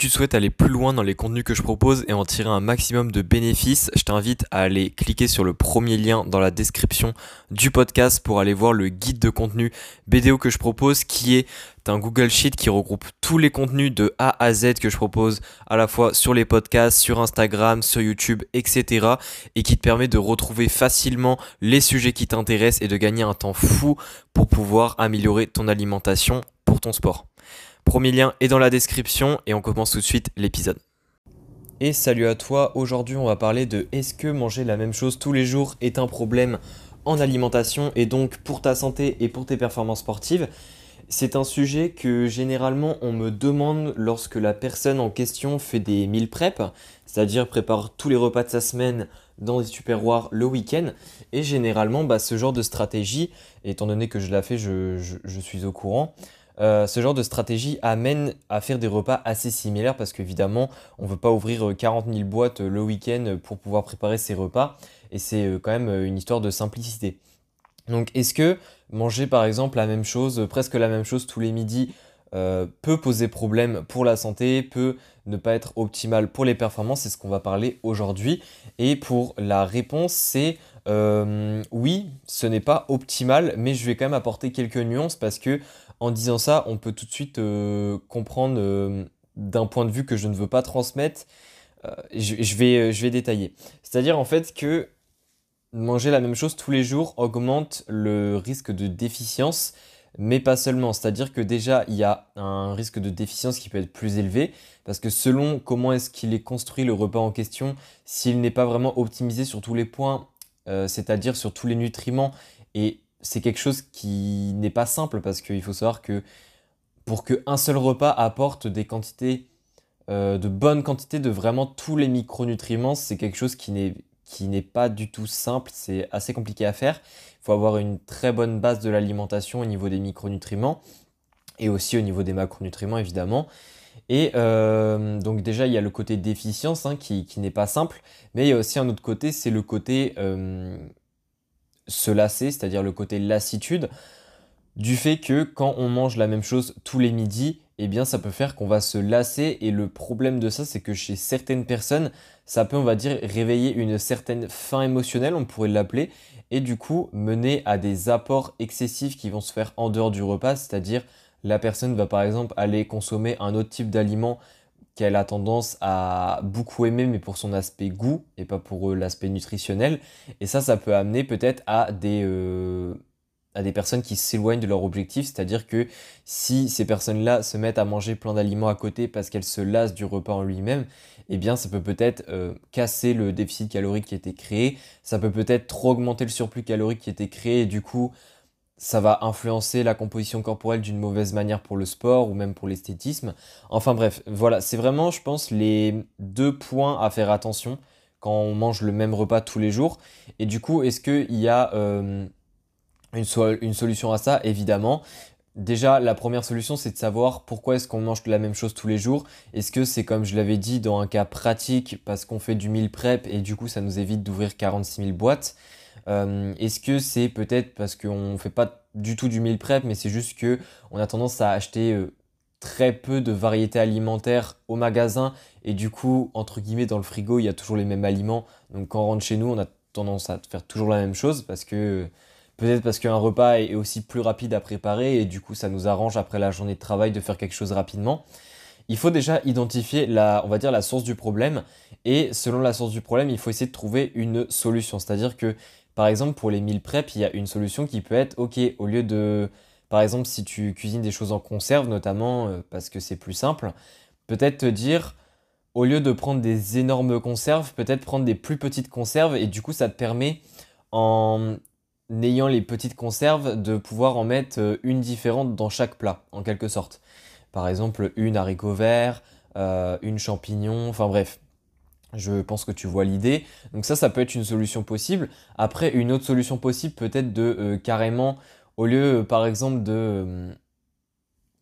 tu souhaites aller plus loin dans les contenus que je propose et en tirer un maximum de bénéfices, je t'invite à aller cliquer sur le premier lien dans la description du podcast pour aller voir le guide de contenu BDO que je propose qui est un Google Sheet qui regroupe tous les contenus de A à Z que je propose à la fois sur les podcasts, sur Instagram, sur YouTube, etc. et qui te permet de retrouver facilement les sujets qui t'intéressent et de gagner un temps fou pour pouvoir améliorer ton alimentation pour ton sport. Premier lien est dans la description et on commence tout de suite l'épisode. Et salut à toi, aujourd'hui on va parler de est-ce que manger la même chose tous les jours est un problème en alimentation et donc pour ta santé et pour tes performances sportives? C'est un sujet que généralement on me demande lorsque la personne en question fait des meal prep, c'est-à-dire prépare tous les repas de sa semaine dans des tupperwares le week-end. Et généralement, bah, ce genre de stratégie, étant donné que je l'ai fait, je, je suis au courant, euh, ce genre de stratégie amène à faire des repas assez similaires parce qu'évidemment, on ne veut pas ouvrir 40 euh, 000 boîtes euh, le week-end pour pouvoir préparer ses repas et c'est quand même une histoire de simplicité. Donc, est-ce que manger par exemple la même chose, presque la même chose tous les midis, peut poser problème pour la santé, peut ne pas être optimal pour les performances, c'est ce qu'on va parler aujourd'hui. Et pour la réponse, c'est oui, ce n'est pas optimal, mais je vais quand même apporter quelques nuances parce que en disant ça, on peut tout de suite euh, comprendre euh, d'un point de vue que je ne veux pas transmettre. Euh, je, vais, je vais détailler. C'est-à-dire en fait que manger la même chose tous les jours augmente le risque de déficience, mais pas seulement. C'est-à-dire que déjà, il y a un risque de déficience qui peut être plus élevé, parce que selon comment est-ce qu'il est construit le repas en question, s'il n'est pas vraiment optimisé sur tous les points, c'est-à-dire sur tous les nutriments, et c'est quelque chose qui n'est pas simple parce qu'il faut savoir que pour qu'un seul repas apporte des quantités, euh, de bonnes quantités de vraiment tous les micronutriments, c'est quelque chose qui n'est, pas du tout simple, c'est assez compliqué à faire. Il faut avoir une très bonne base de l'alimentation au niveau des micronutriments et aussi au niveau des macronutriments évidemment. Et euh, donc déjà, il y a le côté déficience hein, qui, n'est pas simple, mais il y a aussi un autre côté, c'est le côté euh, se lasser, c'est-à-dire le côté lassitude, du fait que quand on mange la même chose tous les midis, eh bien ça peut faire qu'on va se lasser. Et le problème de ça c'est que chez certaines personnes ça peut on va dire réveiller une certaine faim émotionnelle on pourrait l'appeler et du coup mener à des apports excessifs qui vont se faire en dehors du repas. C'est-à-dire la personne va par exemple aller consommer un autre type d'aliment qu'elle a tendance à beaucoup aimer, mais pour son aspect goût et pas pour euh, l'aspect nutritionnel. Et ça, ça peut amener peut-être à des, euh, à des personnes qui s'éloignent de leur objectif. C'est-à-dire que si ces personnes-là se mettent à manger plein d'aliments à côté parce qu'elles se lassent du repas en lui-même, eh bien, ça peut peut-être euh, casser le déficit calorique qui été créé. Ça peut peut-être trop augmenter le surplus calorique qui été créé et du coup ça va influencer la composition corporelle d'une mauvaise manière pour le sport ou même pour l'esthétisme. Enfin bref, voilà, c'est vraiment, je pense, les deux points à faire attention quand on mange le même repas tous les jours. Et du coup, est-ce qu'il y a euh, une, une, solution à ça? Évidemment. Déjà, la première solution, c'est de savoir pourquoi est-ce qu'on mange la même chose tous les jours. Est-ce que c'est comme je l'avais dit dans un cas pratique parce qu'on fait du meal prep et du coup ça nous évite d'ouvrir 46 000 boîtes? Euh, est-ce que c'est peut-être parce qu'on ne fait pas du tout du meal prep, mais c'est juste que on a tendance à acheter euh, très peu de variétés alimentaires au magasin et du coup, entre guillemets, dans le frigo, il y a toujours les mêmes aliments. Donc quand on rentre chez nous, on a tendance à faire toujours la même chose parce que peut-être parce qu'un repas est aussi plus rapide à préparer et du coup, ça nous arrange après la journée de travail de faire quelque chose rapidement il faut déjà identifier la, on va dire, la source du problème. Et selon la source du problème, il faut essayer de trouver une solution. C'est-à-dire que par exemple, pour les meal prep, il y a une solution qui peut être, ok, au lieu de, par exemple, si tu cuisines des choses en conserve, notamment euh, parce que c'est plus simple, peut-être te dire, au lieu de prendre des énormes conserves, peut-être prendre des plus petites conserves et du coup, ça te permet, en ayant les petites conserves, de pouvoir en mettre euh, une différente dans chaque plat, en quelque sorte. Par exemple, une haricot vert, euh, une champignon, enfin bref, je pense que tu vois l'idée. Donc ça, ça peut être une solution possible. Après, une autre solution possible peut-être de euh, carrément, au lieu euh, par exemple de, euh,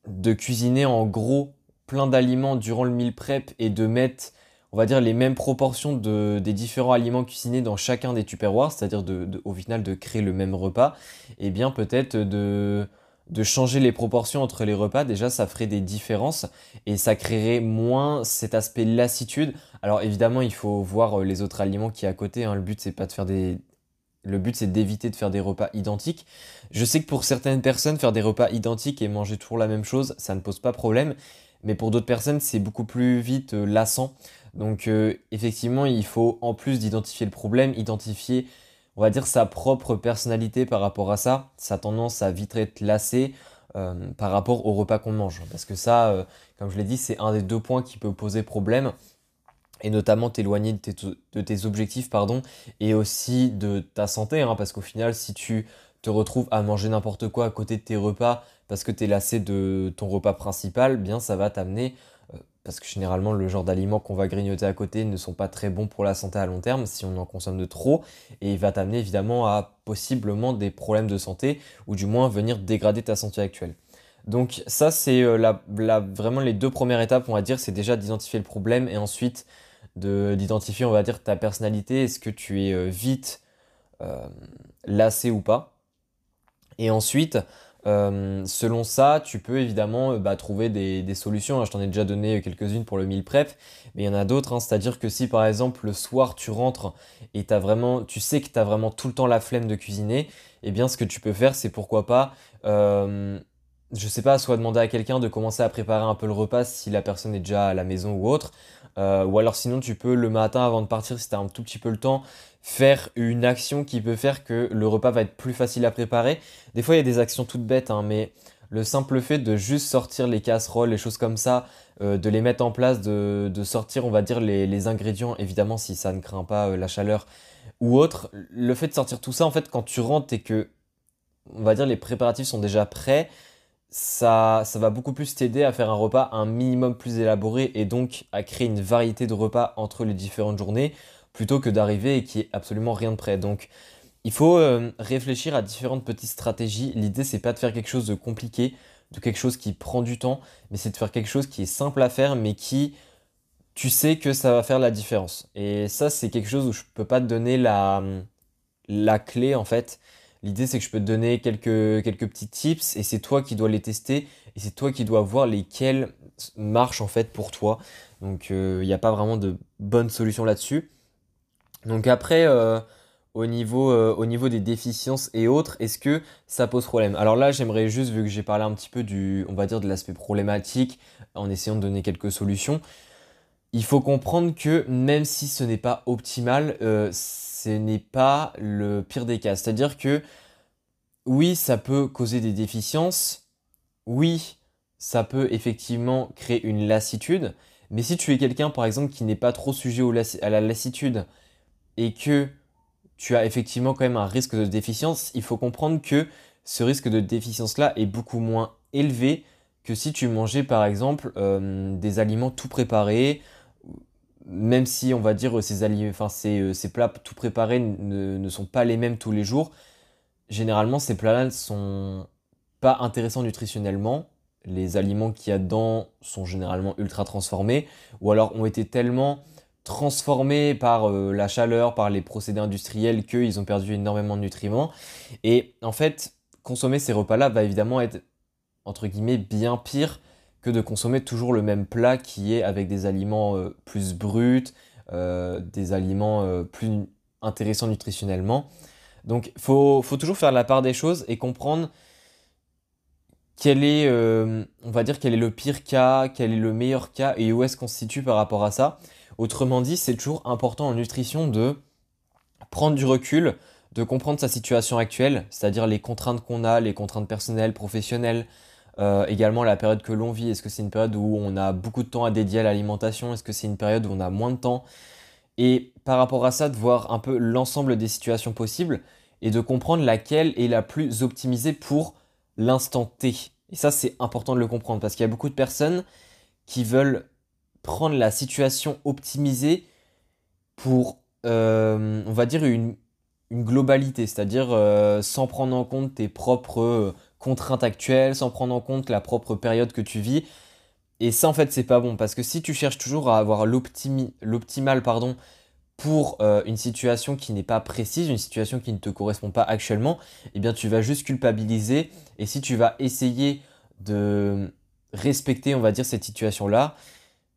de cuisiner en gros plein d'aliments durant le meal prep et de mettre, on va dire, les mêmes proportions de, des différents aliments cuisinés dans chacun des tupperwares, c'est-à-dire de, au final de créer le même repas, et eh bien peut-être de de changer les proportions entre les repas, déjà ça ferait des différences et ça créerait moins cet aspect lassitude. Alors évidemment, il faut voir euh, les autres aliments qui à côté. Hein. Le but c'est pas de faire des le but c'est d'éviter de faire des repas identiques. Je sais que pour certaines personnes, faire des repas identiques et manger toujours la même chose, ça ne pose pas problème. Mais pour d'autres personnes, c'est beaucoup plus vite euh, lassant. Donc euh, effectivement, il faut en plus d'identifier le problème, identifier, on va dire, sa propre personnalité par rapport à ça, sa tendance à vite être lassé euh, par rapport au repas qu'on mange. Parce que ça, comme je l'ai dit, c'est un des deux points qui peut poser problème et notamment t'éloigner de tes, objectifs pardon et aussi de ta santé hein, parce qu'au final si tu te retrouves à manger n'importe quoi à côté de tes repas parce que tu es lassé de ton repas principal bien ça va t'amener euh, parce que généralement le genre d'aliments qu'on va grignoter à côté ne sont pas très bons pour la santé à long terme si on en consomme de trop et il va t'amener évidemment à possiblement des problèmes de santé ou du moins venir dégrader ta santé actuelle. Donc ça c'est euh, vraiment les deux premières étapes on va dire c'est déjà d'identifier le problème et ensuite d'identifier, on va dire, ta personnalité. Est-ce que tu es euh, vite euh, lassé ou pas? Et ensuite, euh, selon ça, tu peux évidemment bah, trouver des, solutions. Je t'en ai déjà donné quelques-unes pour le meal prep, mais il y en a d'autres. Hein. C'est-à-dire que si par exemple le soir tu rentres et as vraiment, tu sais que tu as vraiment tout le temps la flemme de cuisiner, eh bien ce que tu peux faire, c'est pourquoi pas je sais pas, soit demander à quelqu'un de commencer à préparer un peu le repas si la personne est déjà à la maison ou autre, euh, ou alors sinon tu peux le matin avant de partir si tu un tout petit peu le temps faire une action qui peut faire que le repas va être plus facile à préparer. Des fois il y a des actions toutes bêtes hein, mais le simple fait de juste sortir les casseroles, les choses comme ça, euh, de les mettre en place, de, sortir on va dire les, ingrédients, évidemment si ça ne craint pas euh, la chaleur ou autre, le fait de sortir tout ça en fait quand tu rentres et que on va dire les préparatifs sont déjà prêts, ça, ça va beaucoup plus t'aider à faire un repas un minimum plus élaboré et donc à créer une variété de repas entre les différentes journées plutôt que d'arriver et qu'il n'y ait absolument rien de prêt. Donc il faut euh, réfléchir à différentes petites stratégies. L'idée c'est pas de faire quelque chose de compliqué, de quelque chose qui prend du temps, mais c'est de faire quelque chose qui est simple à faire mais qui tu sais que ça va faire la différence. Et ça c'est quelque chose où je peux pas te donner la, la clé en fait L'idée, c'est que je peux te donner quelques, quelques petits tips et c'est toi qui dois les tester et c'est toi qui dois voir lesquels marchent en fait pour toi. Donc, il euh, n'y a pas vraiment de bonne solution là-dessus. Donc, après, euh, au, niveau, euh, au niveau des déficiences et autres, est-ce que ça pose problème? Alors là, j'aimerais juste, vu que j'ai parlé un petit peu du, on va dire, de l'aspect problématique en essayant de donner quelques solutions, il faut comprendre que même si ce n'est pas optimal, ce n'est pas le pire des cas. C'est-à-dire que oui, ça peut causer des déficiences, oui, ça peut effectivement créer une lassitude, mais si tu es quelqu'un par exemple qui n'est pas trop sujet à la lassitude et que tu as effectivement quand même un risque de déficience, il faut comprendre que ce risque de déficience-là est beaucoup moins élevé que si tu mangeais par exemple euh, des aliments tout préparés, même si on va dire ces, euh, ces plats tout préparés ne, sont pas les mêmes tous les jours, généralement ces plats-là ne sont pas intéressants nutritionnellement. Les aliments qu'il y a dedans sont généralement ultra transformés ou alors ont été tellement transformés par euh, la chaleur, par les procédés industriels qu'ils ont perdu énormément de nutriments. Et en fait, consommer ces repas-là va évidemment être entre guillemets bien pire que de consommer toujours le même plat qui est avec des aliments euh, plus bruts, euh, des aliments euh, plus intéressants nutritionnellement. Donc il faut, toujours faire la part des choses et comprendre quel est, on va dire, quel est le pire cas, quel est le meilleur cas et où est-ce qu'on se situe par rapport à ça. Autrement dit, c'est toujours important en nutrition de prendre du recul, de comprendre sa situation actuelle, c'est-à-dire les contraintes qu'on a, les contraintes personnelles, professionnelles, euh, également la période que l'on vit, est-ce que c'est une période où on a beaucoup de temps à dédier à l'alimentation? Est-ce que c'est une période où on a moins de temps? Et par rapport à ça, de voir un peu l'ensemble des situations possibles et de comprendre laquelle est la plus optimisée pour l'instant T. Et ça, c'est important de le comprendre parce qu'il y a beaucoup de personnes qui veulent prendre la situation optimisée pour, euh, on va dire, une, globalité, c'est-à-dire euh, sans prendre en compte tes propres contraintes actuelles, sans prendre en compte la propre période que tu vis. Et ça, en fait, c'est pas bon parce que si tu cherches toujours à avoir l'optimal, pardon, pour euh, une situation qui n'est pas précise, une situation qui ne te correspond pas actuellement, eh bien tu vas juste culpabiliser. Et si tu vas essayer de respecter, on va dire, cette situation-là,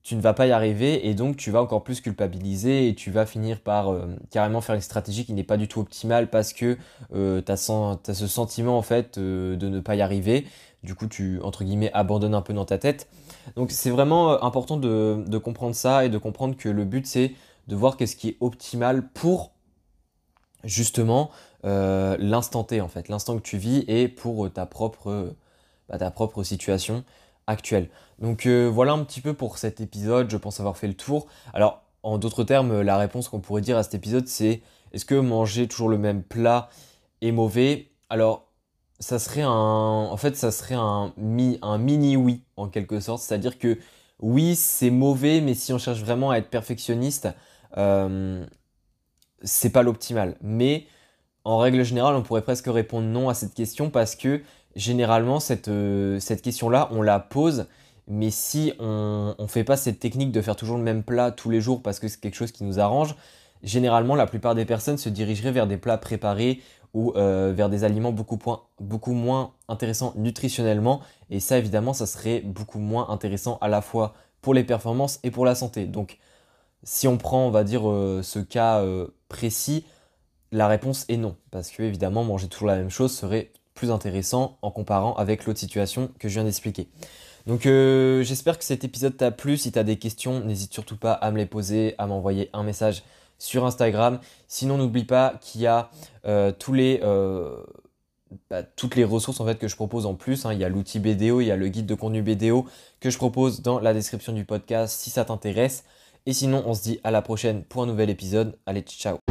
tu ne vas pas y arriver et donc tu vas encore plus culpabiliser et tu vas finir par euh, carrément faire une stratégie qui n'est pas du tout optimale parce que euh, tu as, ce sentiment en fait de ne pas y arriver. Du coup, tu, entre guillemets, abandonnes un peu dans ta tête. Donc c'est vraiment important de, comprendre ça et de comprendre que le but c'est de voir qu'est-ce qui est optimal pour justement euh, l'instant T en fait, l'instant que tu vis et pour euh, ta propre, bah, ta propre situation Donc euh, voilà un petit peu pour cet épisode, je pense avoir fait le tour. Alors en d'autres termes, la réponse qu'on pourrait dire à cet épisode c'est est-ce que manger toujours le même plat est mauvais? Alors ça serait un en fait ça serait un, un mini oui en quelque sorte, c'est-à-dire que oui, c'est mauvais mais si on cherche vraiment à être perfectionniste, euh, c'est pas l'optimal. Mais en règle générale, on pourrait presque répondre non à cette question parce que généralement, cette, euh, cette question-là, on la pose. Mais si on ne fait pas cette technique de faire toujours le même plat tous les jours parce que c'est quelque chose qui nous arrange, généralement, la plupart des personnes se dirigeraient vers des plats préparés ou euh, vers des aliments beaucoup, beaucoup moins intéressants nutritionnellement. Et ça, évidemment, ça serait beaucoup moins intéressant à la fois pour les performances et pour la santé. Donc, si on prend, on va dire, euh, ce cas précis, la réponse est non. Parce que, évidemment, manger toujours la même chose serait plus intéressant en comparant avec l'autre situation que je viens d'expliquer. Donc euh, j'espère que cet épisode t'a plu. Si tu as des questions, n'hésite surtout pas à me les poser, à m'envoyer un message sur Instagram. Sinon, n'oublie pas qu'il y a tous les, bah, toutes les ressources en fait, que je propose en plus. Hein. Il y a l'outil BDO, il y a le guide de contenu BDO que je propose dans la description du podcast si ça t'intéresse. Et sinon, on se dit à la prochaine pour un nouvel épisode. Allez, ciao